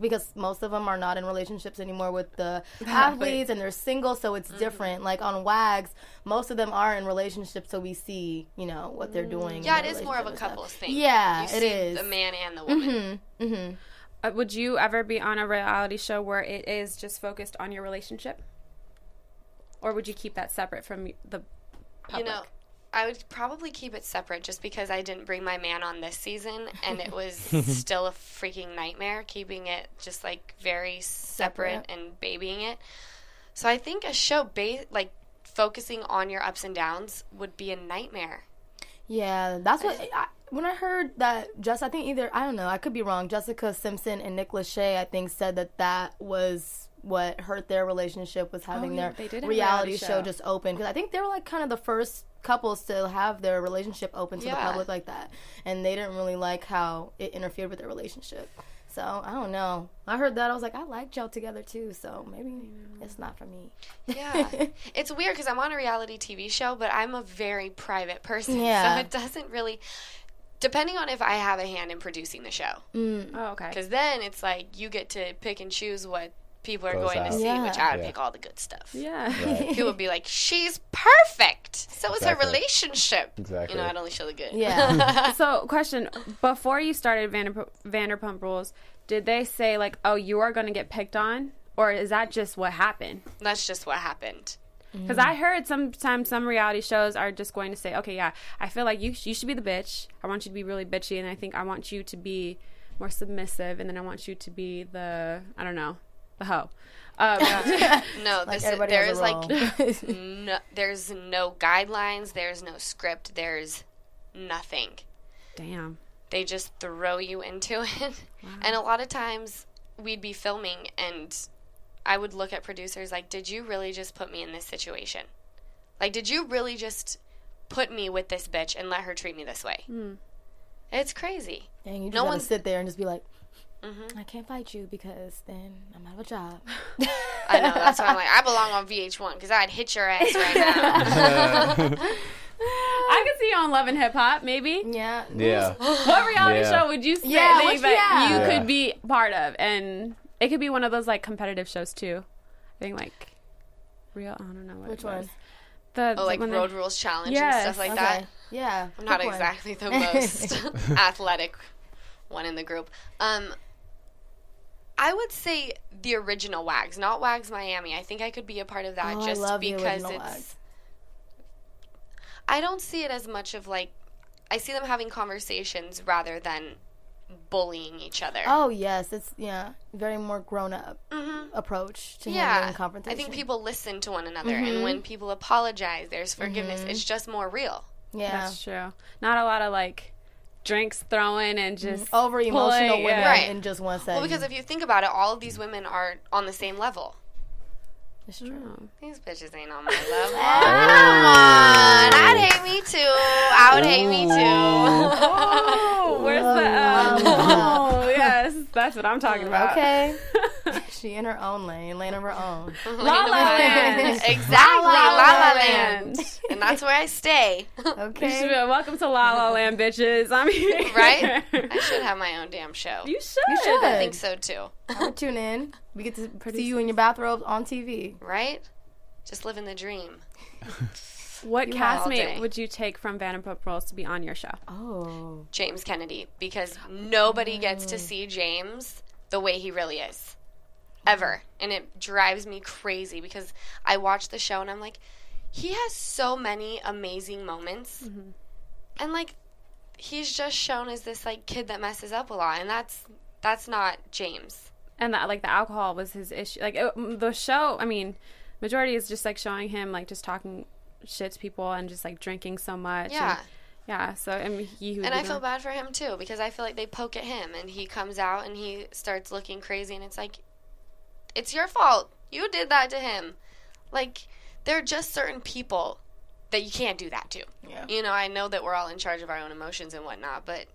Because most of them are not in relationships anymore with the athletes and they're single, so it's
Mm-hmm.
different. Like on Wags, most of them are in relationships, so we see, you know, what they're doing.
Yeah,
in
it
their
is more of a
relationship and
couples thing.
Yeah,
you
it
see
is.
The man and the woman.
Mm-hmm. Mm-hmm.
Uh, would you ever be on a reality show where it is just focused on your relationship, or would you keep that separate from the public?
You know, I would probably keep it separate just because I didn't bring my man on this season and it was still a freaking nightmare keeping it just like very separate,
Separate.
and babying it. So I think a show ba- like focusing on your ups and downs would be a nightmare.
Yeah, that's what. I, when I heard that, just I think either I don't know, I could be wrong. Jessica Simpson and Nick Lachey, I think, said that that was what hurt their relationship was oh, having
Oh, yeah,
their
they did have a
reality,
reality
show.
show.
just open because I think they were like kind of the first couples to have their relationship open to the public like that, and they didn't really like how it interfered with their relationship. So I don't know. I heard that I was like, I liked y'all together too. So maybe mm. it's not for me.
Yeah. it's weird because I'm on a reality TV show, but I'm a very private person.
Yeah.
So it doesn't really. Depending on if I have a hand in producing the show.
Mm.
Oh, okay.
Because then it's like you get to pick and choose what people are
Goes
going
out.
to see,
Yeah.
which I would
Yeah.
pick all the good stuff.
Yeah.
Right.
People would be like, she's perfect. So is her relationship.
Exactly.
You know, I'd only show the good.
Yeah.
so, question: Before you started Vanderp- Vanderpump Rules, did they say like, "Oh, you are going to get picked on," or is that just what happened?
That's just what happened.
Because I heard sometimes some reality shows are just going to say, "Okay, yeah, I feel like you you should be the bitch. I want you to be really bitchy, and I think I want you to be more submissive, and then I want you to be the I don't know, the hoe." Um,
No,
Like
this is, there's like no, there's no guidelines, there's no script, there's nothing.
Damn.
They just throw you into it. And a lot of times we'd be filming and I would look at producers like, "Did you really just put me in this situation? Like, did you really just put me with this bitch and let her treat me this way?" It's crazy.
And you just
No
gotta sit there and just be like,
Mhm.
I can't fight you because then I'm out of a job.
I know. That's why I'm like, I belong on VH1 because I'd hit your ass right now.
I could see you on Love and Hip Hop, maybe.
Yeah.
Yeah.
What reality
Yeah.
show would you say
Yeah,
that, that
yeah.
you
Yeah.
could be part of? And it could be one of those like competitive shows too. I think like real. I don't know what
Which
it was.
one?
The
oh, like
when
Road
they-
Rules Challenge
Yes,
and stuff like
Okay.
that.
Yeah.
I'm not
one.
exactly the most athletic one in the group. Um, I would say the original Wags, not Wags Miami. I think I could be a part of that
Oh, I
just
love the
because
original
it's.
Wags.
I don't see it as much of like. I see them having conversations rather than bullying each other.
Oh yes, it's yeah, very more grown up
Mhm.
approach to
yeah,
handling
I think people listen to one another,
Mhm.
and when people apologize, there's forgiveness.
Mhm.
It's just more real.
Yeah.
That's true. Not a lot of like drinks throwing and just
over emotional
pulling,
women
yeah.
Right.
in just one second.
Well, because if you think about it, all of these women are on the same level.
It's true.
These bitches ain't on my level. Come on. I'd hate me too. I would hate me too.
Oh, where's the? Um, oh, yes, that's what I'm talking about.
Okay. she in her own lane, lane of her own.
La La Land.
Exactly.
La
La
La
La
Land.
Land. And that's where I stay.
Okay.
be Welcome to La La Land, bitches. I'm here.
Right? I should have my own damn show.
You should.
You should.
I think so too.
I would tune in. We get to see you in your bathrobes on TV.
Right? Just living the dream.
What
You
castmate would you take from Vanderpump Rules to be on your show?
Oh.
James Kennedy because nobody gets to oh. see James the way he really is. Ever. And it drives me crazy because I watch the show and I'm like, he has so many amazing moments. Mm-hmm. And like he's just shown as this like kid that messes up a lot and that's that's not James.
And that, like, the alcohol was his issue. Like, it, the show, I mean, majority is just like showing him, like, just talking shit to people and just like drinking so much.
Yeah.
And, yeah. So, I mean, he
And I feel bad for him too because I feel like they poke at him and he comes out and he starts looking crazy and it's like it's your fault. You did that to him. Like there are just certain people that you can't do that to.
Yeah.
You know, I know that we're all in charge of our own emotions and whatnot, but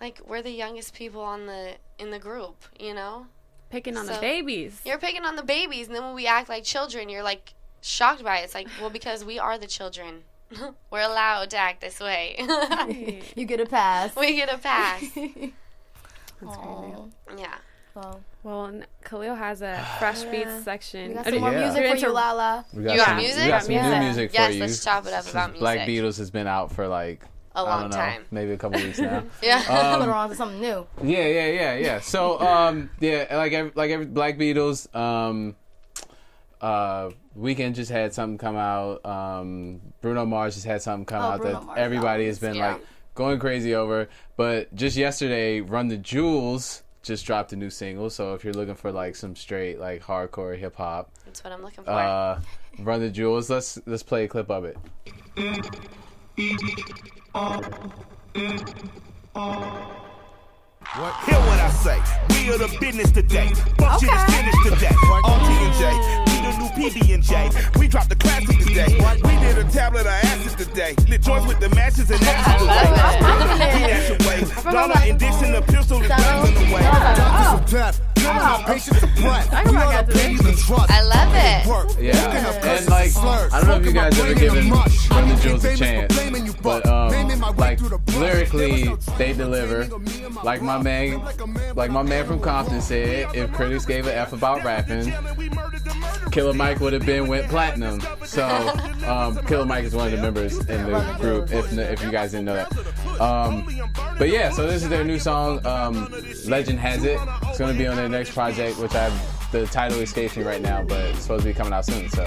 like we're the youngest people on the in the group, you know?
picking on the babies.
You're picking on the babies and then when we act like children, you're like shocked by it. It's like, well because we are the children. we're allowed to act this way.
You get a pass.
we get a pass.
That's crazy.
Yeah.
Well,
Well, n- Khalil has a fresh beats section.
we got some more
Yeah.
music
you're
for you, Lala.
We
You got
some,
music?
We got some
Yeah.
new music
Yes,
for you.
let's chop it up
Since
about
Black
music.
Beatles has been out for like
A
I
long
don't know,
time.
maybe a couple weeks now.
Yeah.
Um,
Put her on to something new.
Yeah, yeah, yeah, yeah. So, um, yeah, like every, like every Black Beatles, um, uh, Weeknd just had something come out. Um, Bruno Mars just had something come
Oh,
out
Bruno
that
Mars
everybody has been
Yeah.
like going crazy over. But just yesterday, Run the Jewels just dropped a new single. So if you're looking for like some straight like hardcore hip hop,
That's what I'm looking for.
uh, Run the Jewels. Let's let's play a clip of it.
What? Hear what I say. We are the business today. Fuck shit is finished today. On RTJ, we the new PB&J. We dropped the classic today. We did a tablet of acid today. Lit joints with the matches and ashes today. We dash away. Dollar and Dixon, the pistol is blasting away.
Justice of death. Killing our patience of breath. We are the babies.
I love it.
Work.
Yeah,
Looking at
and
curses
like
slurs.
I don't know if you guys ever
brain in a
given
mush.
Run the
I
Jewels a
became famous
chance,
you,
but um, like
through the brush.
lyrically
There was no
they deliver.
for me and my
Like my man,
Like man
like my man from Compton said, if critics gave a f about rapping, Killer Mike would have been went platinum. So um, Killer Mike is one of the members in the group. If if you guys didn't know that, um, but yeah, so this is their new song. Um, Legend has it. It's gonna be on their next project, which I have the title escapes me right now, but it's supposed to be coming out soon. So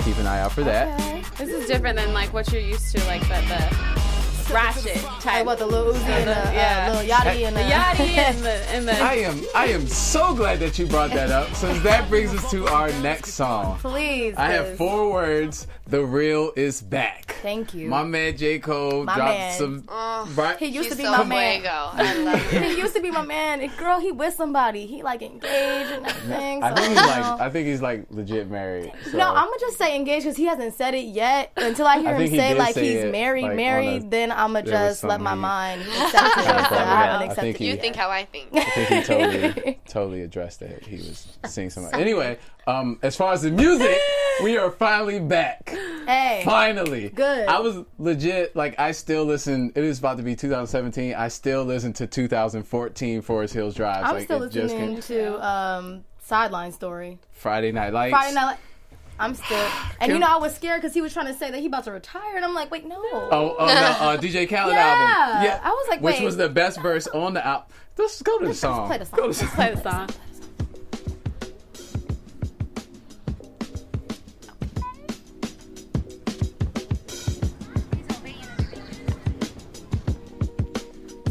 keep an eye out for that.
This is different than like what you're used to, like the, the ratchet type.
What the Lil Uzi and the
yeah.
uh, Lil Yachty and the,
the Yachty and the and the.
I am I am so glad that you brought that up, since that brings us to our next song.
Please.
I have four words. The real is back.
Thank you.
My man J. Cole
My
dropped
man.
some.
Oh,
right?
He used to be
so
my man.
I love
he used to be my man. And girl, he with somebody. He like engaged and everything.
I
so,
think he's like. I think he's like legit married. So.
No, I'm gonna just say engaged because he hasn't said it yet. Until I hear
I
him
think he
say like
say
he's
it,
married,
like,
married,
a-
then I'm gonna just let my mind accept it. I haven't accepted it
You think how I think.
I think he totally, totally addressed that. He was seeing somebody. Anyway, um, as far as the music, we are finally back.
Hey,
Finally.
Good.
I was legit, like, I still listen. It is about to be 2017. I still listen to 2014 Forest Hills Drive.
I'm
like,
still listening
came-
to um, Sideline Story.
Friday Night Lights.
Friday night. Li- I'm still, and you know, I was scared because he was trying to say that he about to retire, and I'm like, wait, no.
Oh, oh no, uh, DJ Khaled
Yeah.
album.
Yeah, I was like,
which
wait.
was the best verse on the album. Let's go to the
Let's
song.
play the
Go to
song.
the
Play the song.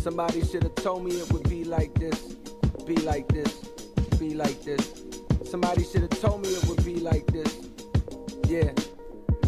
Somebody should have told me it would be like this, be like this, be like this. Somebody should have told me it would be like this. Yeah.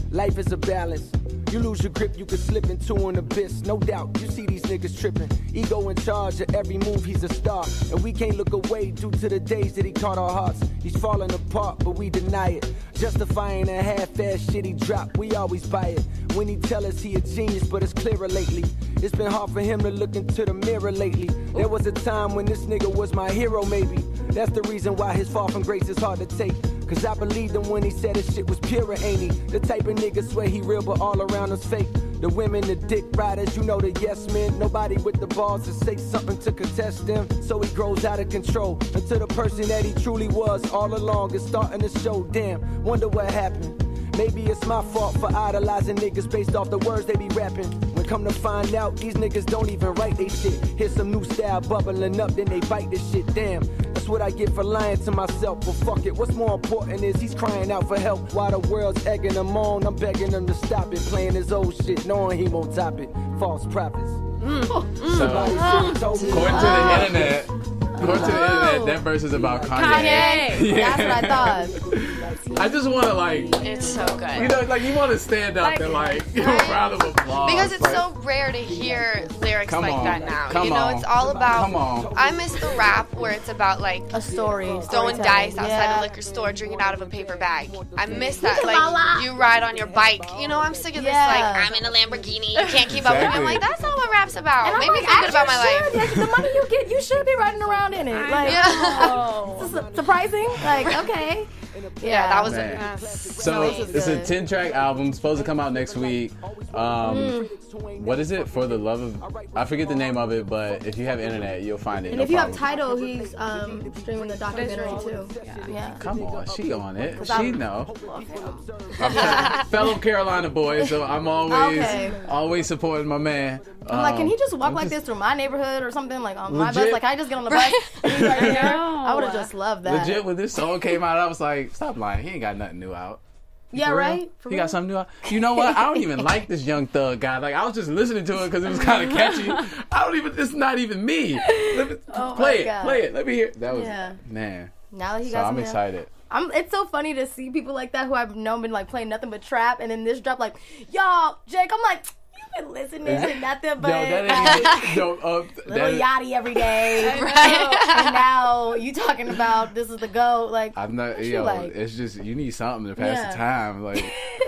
Life is a balance. You lose your grip, you could slip into an abyss. No doubt, you see these niggas tripping. Ego in charge of every move, he's a star. And we can't look away due to the days that he caught our hearts. He's falling apart, but we deny it. Justifying a half-ass shit he drop, we always buy it. When he tell us he a genius, but it's clearer lately. It's been hard for him to look into the mirror lately. There was a time when this nigga was my hero, maybe. That's the reason why his fall from grace is hard to take. Cause I believed him when he said his shit was pure, ain't he? The type of nigga swear he real, but all around us fake. The women, the dick riders, you know the yes men. Nobody with the balls to say something to contest them. So he grows out of control until the person that he truly was all along is starting to show. Damn, wonder what happened. Maybe it's my fault for idolizing niggas based off the words they be rapping. When come to find out, these niggas don't even write they shit. Here's some new style bubbling up, then they bite this shit. Damn, that's what I get for lying to myself. But fuck it, what's more important is he's crying out for help. While the world's egging him on, I'm begging him to stop it. Playing his old shit, knowing he won't top it. False prophets. Mm. Somebody should've told me.
According to the ah. internet, according to the internet, that verse is about Kanye.
Kanye.
Yeah.
That's what I thought.
I just want to like,
It's so good.
you know, like you want to stand up
Like-
and like give a round of applause.
Because it's
like,
so rare to hear lyrics
Come
like
on.
that now.
Come
you know,
on.
it's all about.
Come on.
I miss the rap where it's about like
a story,
throwing dice outside
Yeah.
a liquor store, drinking out of a paper bag. I miss that. Like you ride on your bike. You know, I'm sick of this.
Yeah.
Like I'm in a Lamborghini. You can't keep up with me. I'm like, that's not what rap's about.
And I'm like,
feel about my
you
life.
should. Like, the money you get, you should be riding around in it. Like,
Yeah.
oh. Surprising. Like, okay.
Yeah, that was
Man.
a
So
This is
it's a ten track album, supposed to come out next week. Um,
Mm.
what is it? For the love of, I forget the name of it, but if you have internet, you'll find it.
And
no
if you have title, he's um, streaming the documentary too. Yeah.
Come on, she on it. She
I'm-
know. I'm fellow Carolina boy, so I'm always
Okay.
always supporting my man.
I'm like, can
Um,
he just walk
I'm
like
just-
this through my neighborhood or something? Like on my bus? Like, can I just get on the bus? and he's right here? I would have just loved that.
Legit, when this song came out, I was like, stop lying. He ain't got nothing new out.
Yeah,
For
right? For
he
real?
got something new out. You know what? I don't even like this Young Thug guy. Like, I was just listening to it because it was kind of catchy. I don't even, it's not even me. Let me,
Oh
play it,
God.
play it. Let me hear. That was,
Yeah.
man.
Now that he
So
got
I'm excited.
I'm, it's so funny to see people like that who I've known been like playing nothing but trap, and then this drop like, y'all, Jake. I'm like, you've listening to nothing but
Yo, that ain't even, yo, uh,
Little
that,
Yachty every day,
Right.
and now you talking about this is the go. Like,
I'm not,
what you
yo,
like?
it's just, you need something to pass
Yeah.
the time. Like,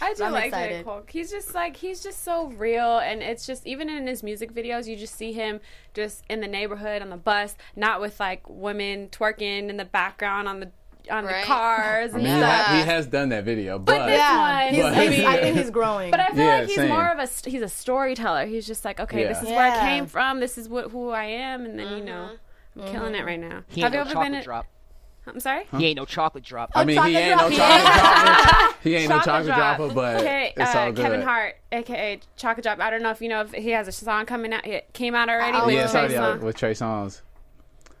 I do
I'm
like J.
excited.
Cole. He's just like he's just so real, and it's just even in his music videos, you just see him just in the neighborhood on the bus, not with like women twerking in the background on the on
Right.
the cars
I mean, he,
stuff.
he has done that video, but,
But this one,
He's-
but-
he's- I think he's growing.
But I feel
Yeah,
like he's
same.
more of a he's a storyteller. He's just like, okay, this
Yeah.
is where I came from. This is what who I am, and then you know, I'm killing it right now.
He
Have you
no
ever
chocolate
been? At,
drop.
I'm sorry.
He ain't no chocolate drop.
I mean, he
chocolate
ain't no chocolate
Yeah.
dropper. He ain't no chocolate dropper, but
Okay,
it's
uh,
all good.
Kevin Hart, aka Chocolate Drop. I don't know if you know if he has a song coming out. It came out already.
Oh,
with
yeah, it's
Trey
already out with Trey Songz.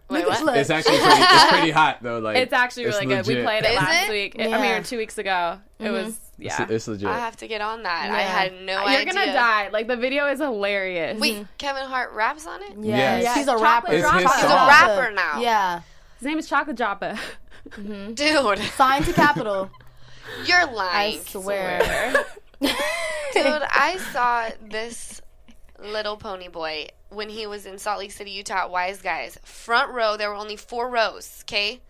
Wait, what?
It's actually pretty, it's pretty hot though. Like
It's actually really good. We played it
Is
last
it?
week. I
Yeah.
mean, two weeks ago. It mm-hmm.
was
yeah.
it's legit.
I have to get on that. I had no idea.
You're gonna die. Like the video is hilarious.
Wait, mm-hmm. Kevin Hart raps on it?
yeah,
Yes.
he's a rapper.
It's his song.
He's a rapper now.
Yeah,
His name is Chocolate Dropper. Mm-hmm.
Dude,
signed to Capitol.
you're lying.
I
lying.
swear.
Dude, I saw this little pony boy when he was in Salt Lake City, Utah Wise Guys. Front row, there were only four rows, okay?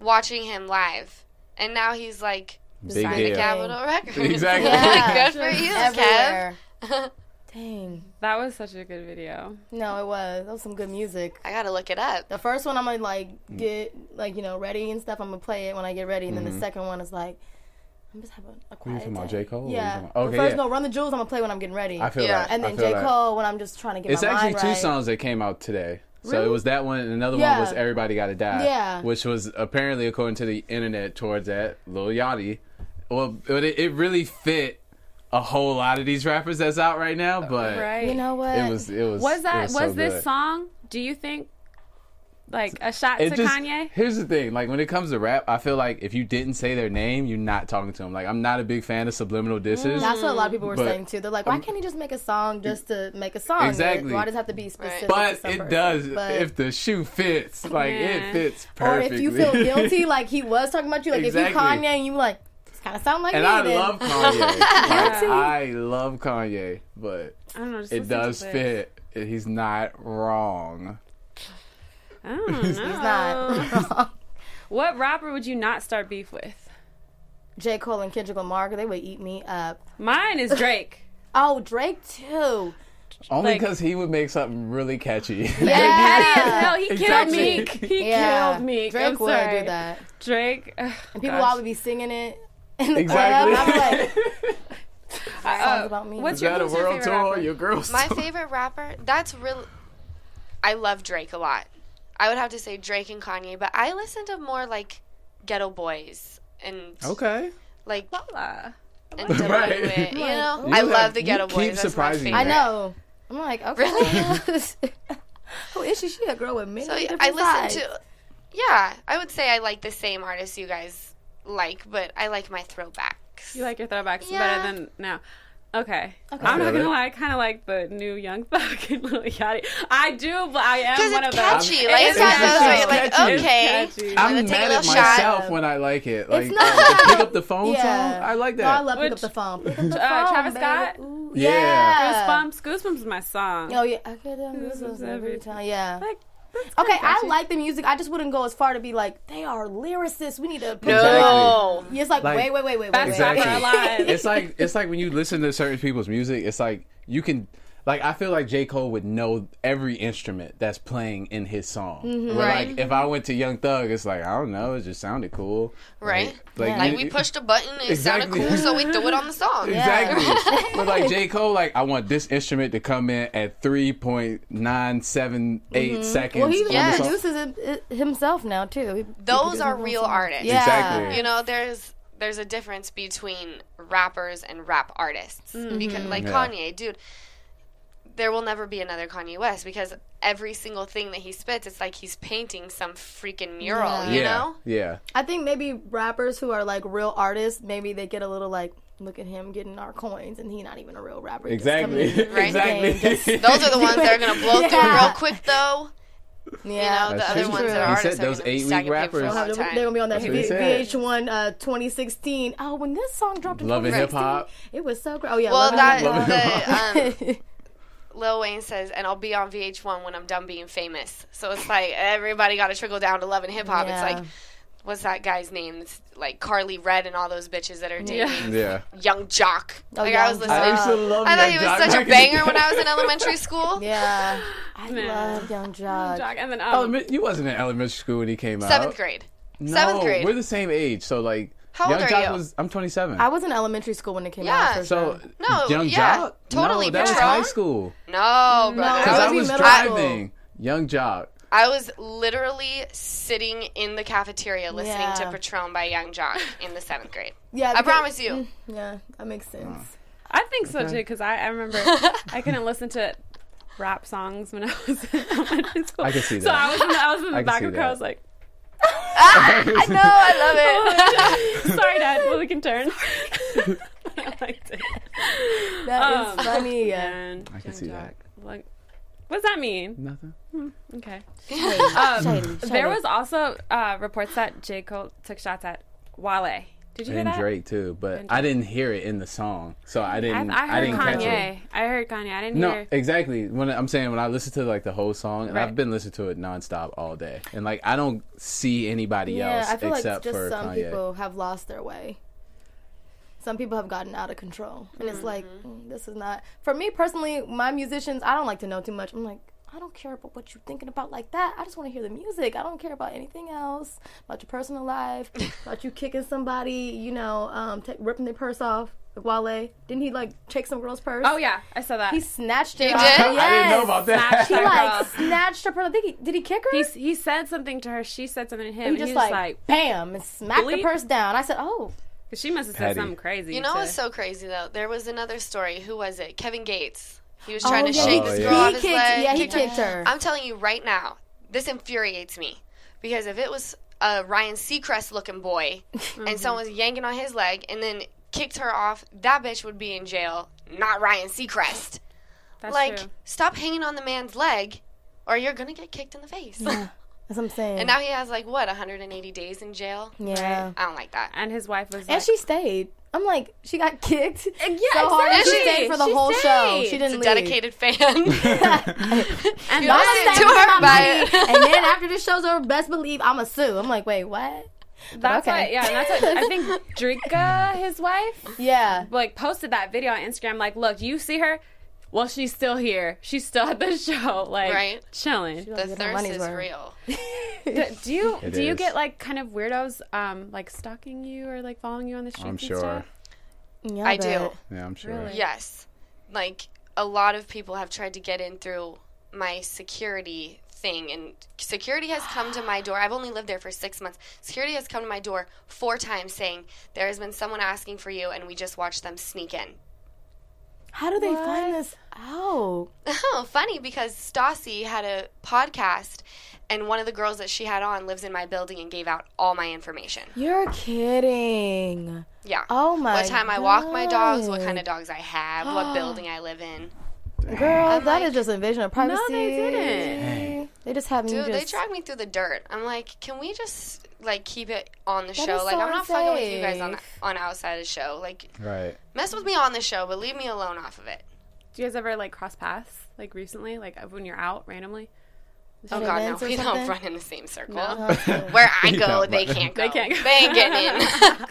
Watching him live. And now he's like
Big
signed to
deal.
Capitol Records.
Exactly.
Yeah.
Good for you,
Everywhere.
Kev.
Dang.
That was such a good video.
No, it was. That was some good music.
I gotta look it up.
The first one I'm gonna like get like you know ready and stuff. I'm gonna play it when I get ready, and then
Mm-hmm.
the second one is like I'm just having a
What are
quiet
you talking about. J. Cole?
Yeah.
about-
the
Okay,
first
yeah.
no, Run the Jewels. I'm gonna play when I'm getting ready.
I feel
Yeah.
that.
and then
feel
J.
that.
Cole when I'm just trying to get
It's
my
actually
mind
two
right.
songs that came out today. So
Really?
it was that one, and another
Yeah.
one was "Everybody Got to Die,"
Yeah.
which was apparently, according to the internet, towards that Lil Yachty. Well, but it, it really fit a whole lot of these rappers that's out right now. But
Right.
You know what?
it was, it was,
Was
it
that
was,
was,
so
this
good.
song? Do you think like a shot
It
to
just,
Kanye?
Here's the thing: like when it comes to rap, I feel like if you didn't say their name, you're not talking to them. Like I'm not a big fan of subliminal disses.
That's what a lot of people were
But-
saying too. They're like, why can't he just make a song just to make a song?
Exactly.
Why does it have to be specific?
But it
person?
does
But-
if the shoe fits. Like
Yeah.
it fits
or if you feel guilty, like he was talking about you, like if you Kanye and you like, this Kind of sound like
and
me.
I
then.
love Kanye. Like, I love Kanye, but
I don't know, just
it does fit. He's not wrong.
I don't.
He's not.
what rapper would you not start beef with?
J. Cole and Kendrick Lamar, they would eat me up.
Mine is Drake.
oh, Drake too.
Only
Like-
because he would make something really catchy.
Petty as hell. He
Exactly.
killed Meek. He
Yeah,
killed Meek.
Drake
I'm
would
sorry.
do that.
Drake. ugh,
And people
gosh.
always be singing it. in the
Exactly.
club. I'm like,
Uh,
songs about me.
What's
Is
your,
that a
who's your
world
favorite
tour?
rapper?
Your girls
My
tour?
favorite rapper, that's real. I love Drake a lot. I would have to say Drake and Kanye, but I listen to more like Geto Boys and
Okay.
like
Lala.
and W.
Right.
You know,
You
I
have-
love the
you
Geto
keep
Boys. That's my
surprising
I know. I'm like, okay. Who is she? She a girl with many
So
different
I listen
sides.
to. Yeah, I would say I like the same artists you guys like, but I like my throwbacks.
You like your throwbacks
Yeah.
better than now. Okay.
Okay.
I'm not gonna lie, I kind of like the new Young Thug and Lil Yachty. I do, but I am one of those.
catchy. Like, it's
It
not
is
those
catchy.
like,
catchy.
It's
okay.
catchy.
I'm
Wanna take a
mad
little
at
shot?
myself when I like it. Like
not.
uh, the pick up the phone
Yeah.
song. I like
No, I
that.
love pick up the phone. Pick up the
Uh, Travis
baby.
Scott?
Ooh,
Yeah.
yeah.
Goosebumps. Goosebumps is my song.
Oh yeah, I get them
Goosebumps
goosebumps
every
every time. Yeah.
Like, that's
Okay, I like the music. I just wouldn't go as far to be like they are lyricists. We need to put
No.
them- It's like,
Like-
wait, wait, wait, wait,
Best
wait.
rapper
wait.
alive.
it's like it's like when you listen to certain people's music. It's like you can like I feel like J Cole would know every instrument that's playing in his song.
Mm-hmm.
Where,
Right.
Like if I went to Young Thug, it's like I don't know. It just sounded cool.
Right.
Like,
Yeah.
Like we pushed a button it
Exactly.
sounded cool, so we threw it on the song.
Exactly. but like J. Cole, like I want this instrument to come in at three point nine seven eight seconds.
Well, he
on the
Yes.
song.
produces it, it himself now too. He- he
Those
produces
are real
songs.
artists.
Yeah.
Exactly.
You know, there's there's a difference between rappers and rap artists. Because like
Yeah.
Kanye, dude, there will never be another Kanye West because every single thing that he spits, it's like he's painting some freaking mural.
Yeah.
You
yeah,
know?
yeah.
I think maybe rappers who are like real artists, maybe they get a little like, look at him getting our coins, and he not even a real rapper.
Exactly.
coming in the
Exactly.
just-
Those are the ones that are gonna blow through real quick, though.
yeah,
You know, the other
true.
ones that are
said
artists
those
are gonna be
eight-week rappers-
for a
They'll
long
have-
time.
They're gonna be on that
That's what he
v- VH1 uh, 2016. Oh, when this song dropped in
Love and
2016,
Hip-Hop.
it was so great. Oh yeah,
Well,
Love and
that
Hip-Hop.
the um, Lil Wayne says, and I'll be on VH1 when I'm done being famous. So it's like everybody got to trickle down to love and hip hop.
Yeah.
It's like, what's that guy's name? It's like Karlie Redd and all those bitches that are dating
Yeah.
Yung Joc.
Oh,
like I was listening.
I used to love
I thought he was
Joc
such a
back in the
banger when I was in elementary school.
yeah, I
Man.
love Yung Joc.
Joc. And then um,
Elemen- you wasn't in elementary school when he came out.
Seventh grade.
No,
Seventh grade.
we're the same age. So like,
How old are
Joc
you?
was. I'm 27.
I was in elementary school when it came
Yeah.
out. For
so
sure.
No,
Young
yeah,
Joc.
totally,
No, that was high school.
No, brother.
Because
I
I
was
was
in middle school.
driving. Yung Joc.
I was literally sitting in the cafeteria listening
Yeah.
to Patron by Yung Joc in the seventh grade.
yeah,
I promise you.
Mm, Yeah, that makes sense.
I think so too because I, I remember I couldn't listen to rap songs when I was in elementary school.
I can see
So
that.
I was in the, I was in the
I
back
see
of the car. I was like,
I know, I love it.
"Sorry, Dad, well, we can turn." I liked it.
That is
Um,
funny. Yeah.
I can
Young
see
Joc.
that.
Like, what does that mean?
Nothing.
Okay.
Shady,
Um,
shady,
There was also uh, reports that J Cole took shots at Wale. Did you hear
And
that?
Drake too, but
And
I didn't hear it in the song, so I
I,
didn't.
I heard
didn't catch it.
Kanye. I heard Kanye. I didn't
No,
hear.
exactly. When I'm saying when I listen to like the whole song, and
Right.
I've been listening to it nonstop all day, and like I don't see anybody
Yeah,
else
I feel like
except
just
for
some
Kanye.
people have lost their way. Some people have gotten out of control, and it's like mm, this is not for me personally. My musicians, I don't like to know too much. I'm like, I don't care about what you're thinking about like that. I just want to hear the music. I don't care about anything else about your personal life, about you kicking somebody, you know, um, ta ripping their purse off. Like Wale, didn't he like take some girl's purse?
Oh yeah, I saw that.
he snatched it.
He did?
her.
I
Yes.
didn't know about that.
He like snatched her purse. I think he did. He kick her.
He, he said something to her. She said something to him.
he
and
just
he was
like,
like,
bam and smacked the purse down. I said, oh.
Cause she must have said
Petty.
something crazy.
You know
to-
what's so crazy though? There was another story. Who was it? Kevin Gates. He was
Oh,
trying to
yeah,
shake
he-
this
he
girl off his
kicked-
leg.
yeah, he
kicked her.
kicked her.
I'm telling you right now, this infuriates me because if it was a Ryan Seacrest looking boy
Mm-hmm.
and someone was yanking on his leg and then kicked her off, that bitch would be in jail, not Ryan Seacrest.
That's
like,
true.
stop hanging on the man's leg, or you're gonna get kicked in the face.
That's what I'm saying.
And now he has like what 180 days in jail.
Yeah.
I don't like that.
And his wife was.
and she stayed. I'm like, she got kicked.
Uh, yeah,
so hard. and She stayed for the
She
whole show. She didn't
It's a
leave.
dedicated fan.
And
Feel
I'm
too hurt by it.
And then after the show's over, best believe I'm a sue. I'm like, wait, what?
That's
okay.
why, yeah, and that's what I think Dreka, his wife,
yeah,
like posted that video on Instagram. Like, look, you see her? Well, she's still here. She's still at the show, like
Right.
chilling.
The thirst is real.
do, do you
It
do you get like kind of weirdos um like stalking you or like following you on the streets?
I'm
and
sure.
stuff?
Yeah,
I do.
Yeah, I'm sure.
Really?
Yes. Like a lot of people have tried to get in through my security thing and security has come to my door. I've only lived there for 6 months. Security has come to my door 4 times saying there has been someone asking for you and we just watched them sneak in.
How do they find this out?
Oh, funny because Stassi had a podcast and one of the girls that she had on lives in my building and gave out all my information.
You're kidding.
Yeah.
Oh my.
What time I walk my dogs, what kind of dogs I have, what building I live in.
Girl, that is just invasion of privacy.
No, they didn't.
They just have me.
Dude, they
just.
dragged me through the dirt. I'm like, can we just like keep it on the
That
show? Like,
so
I'm not fucking with you guys on on outside of the show. Like,
Right.
mess with me on the show, but leave me alone off of it.
Do you guys ever like cross paths like recently, like when you're out randomly?
Oh god, no,
events or
we don't run in the same circle.
No.
Where I go,
don't
they can't go.
They can't go.
They ain't getting in.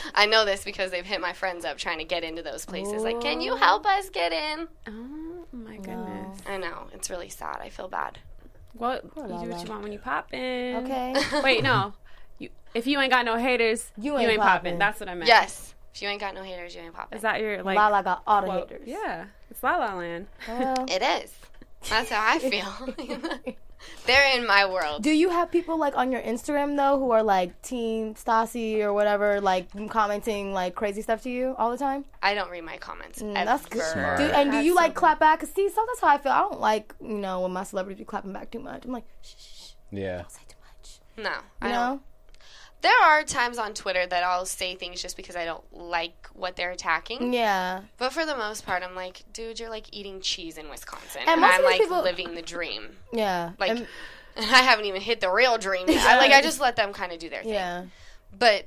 I know this because they've hit my friends up trying to get into those places. Like, can you help oh. us get in?
Oh my goodness.
I know it's really sad. I feel bad.
Well, you do what you want when you pop in.
Okay.
Wait, no. You, if you ain't got no haters,
You
you
ain't
ain't, popping.
popping.
That's what I meant.
Yes. If you ain't got no haters, you ain't popping.
Is that your like?
Lala got all the
quote?
haters.
Yeah, it's La La Land.
Well,
It is. That's how I feel. They're in my world.
do you have people like on your Instagram though who are like Team Stassi or whatever, like commenting like crazy stuff to you all the time?
I don't read my comments.
Mm,
ever.
that's good.
Smart.
Do, and do you
so
like
good.
clap back? Cause see, so that's how I feel. I don't like you know when my celebrities be clapping back too much. I'm like, shh, shh, shh,
Yeah.
don't say too much.
No, I
You
don't. There are times on Twitter that I'll say things just because I don't like what they're attacking.
Yeah.
But for the most part, I'm like, dude, you're like eating cheese in Wisconsin,
And
and, I'm like
people-
living the dream.
Yeah.
Like,
And-
I haven't even hit the real dream. Yet. I like, I just let them kind of do their thing.
yeah.
But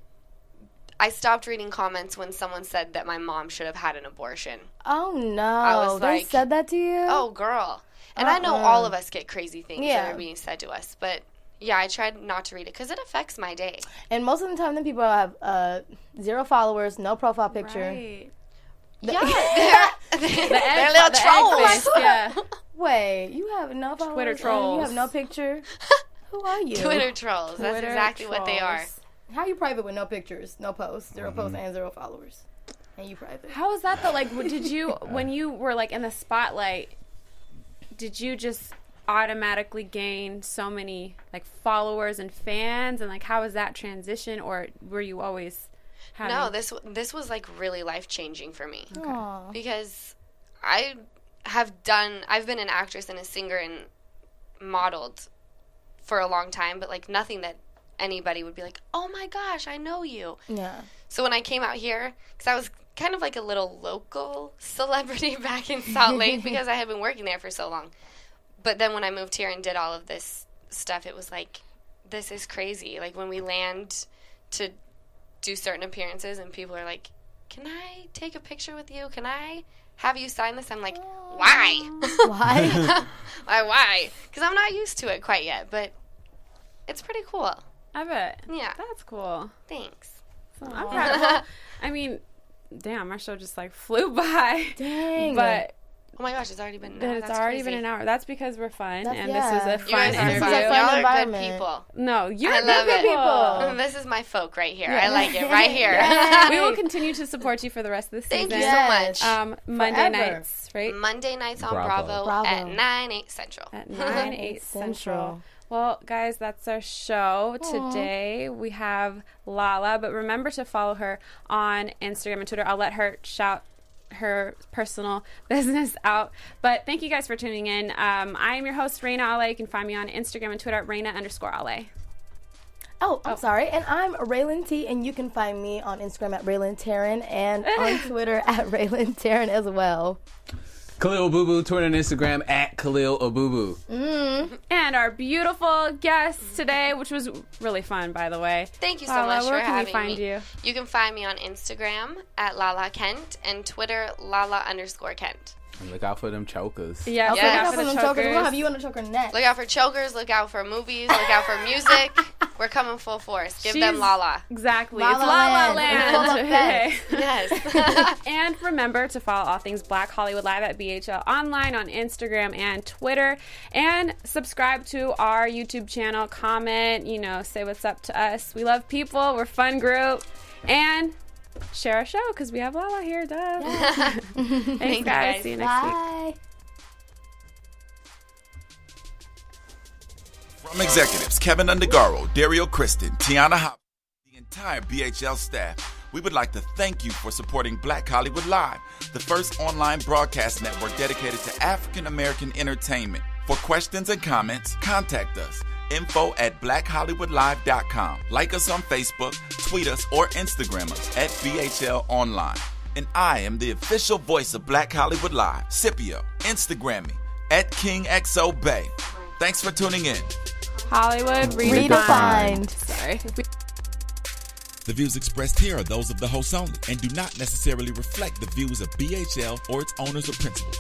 I stopped reading comments when someone said that my mom should have had an abortion.
Oh no.
was
they
like,
said that to you?
Oh, girl. And I know
Uh-uh.
all of us get crazy things
Yeah.
that are being said to us, but yeah, I tried not to read it because it affects my day.
And most of the time, the people have uh, zero followers, no profile picture.
Right.
Yeah, they're, they're,
egg-
little
the
trolls.
face, yeah.
Wait, you have no followers?
Twitter
trolls. You have no picture. Who are you?
Twitter trolls. That's
Twitter
exactly what they are.
trolls.
How you private with no pictures, no posts, 0 posts, and zero followers? And you private.
How was that though? Like, did you when you were like in the spotlight? Did you just automatically gain so many like followers and fans? And like, how was that transition, or were you always having?
No, this this was like really life changing for me
Aw.
because I have done. I've been an actress and a singer and modeled for a long time, but like nothing that anybody would be like, "Oh my gosh, I know you."
Yeah.
So when I came out here, because I was kind of like a little local celebrity back in Salt Lake because I had been working there for so long. But then when I moved here and did all of this stuff, it was like, this is crazy. Like when we land to do certain appearances and people are like, can I take a picture with you? Can I have you sign this? I'm like, why?
Why?
why? Why? Because I'm not used to it quite yet, but it's pretty cool.
I bet.
Yeah.
That's cool.
Thanks.
So I'm proud. Well, I mean, damn, our show just like flew by.
Dang.
But
Oh my gosh, it's already been an hour.
it's already
crazy.
been an hour. That's because we're fun,
That's-
and
yeah.
this was a fun
guys are
This is
fun.
a fun
Y'all are good
environment.
people.
No, you're
I
good
love it.
people.
This is my folk right here.
Yeah.
I like it right here.
we will continue to support you for the rest of the season.
Thank you
Yes.
so much.
Um, Monday
Forever.
nights, right?
Monday nights on
Bravo.
Bravo,
Bravo.
at 9, 8 central.
At 9, 8
Central.
central. Well, guys, that's our show today. We have Lala, but remember to follow her on Instagram and Twitter. I'll let her shout her personal business out. But thank you guys for tuning in. Um, I am your host, Raina Ale. You can find me on Instagram and Twitter at Raina underscore Ale.
Oh, I'm sorry. And I'm Raylan T, and you can find me on Instagram at Raylan Taryn and on Twitter at Raylan Taryn as well.
Khalil Boo Boo, Twitter and Instagram at Khalil Abubu.
Mm.
And and our beautiful guest today, which was really fun, by the way.
Thank you so
Lala,
much
where
for
can we
having
find
me.
you?
You can find me on Instagram at Lala Kent and Twitter Lala underscore Kent.
And look out for them chokers.
Yes,
Yes.
look out
Look
for the
them chokers. We're gonna have you on the choker next.
Look out for chokers. Look out for movies. Look out for music. We're coming full force. Give them
She's-
Lala.
Exactly.
La
it's
La
La La
Land. Full
Land.
of
Yes.
and remember to follow all things Black Hollywood Live at BHL online on Instagram and Twitter. And subscribe to our YouTube channel. Comment, you know, say what's up to us. We love people. We're a fun group. And share our show because we have Lala here. Duh. Thanks,
Thank you,
guys.
guys.
See you next week.
Bye.
From executives Kevin Undergaro, Dario Kristen, Tiana Hop, the entire BHL staff, we would like to thank you for supporting Black Hollywood Live, the first online broadcast network dedicated to African American entertainment. For questions and comments, contact us. Info at blackhollywoodlive.com. Like us on Facebook, tweet us, or Instagram us at BHL Online. And I am the official voice of Black Hollywood Live, Scipio. Instagram me at KingXO Bay. Thanks for tuning in.
Hollywood
Redefined.
redefined. Sorry.
The views expressed here are those of the host only and do not necessarily reflect the views of BHL or its owners or principals.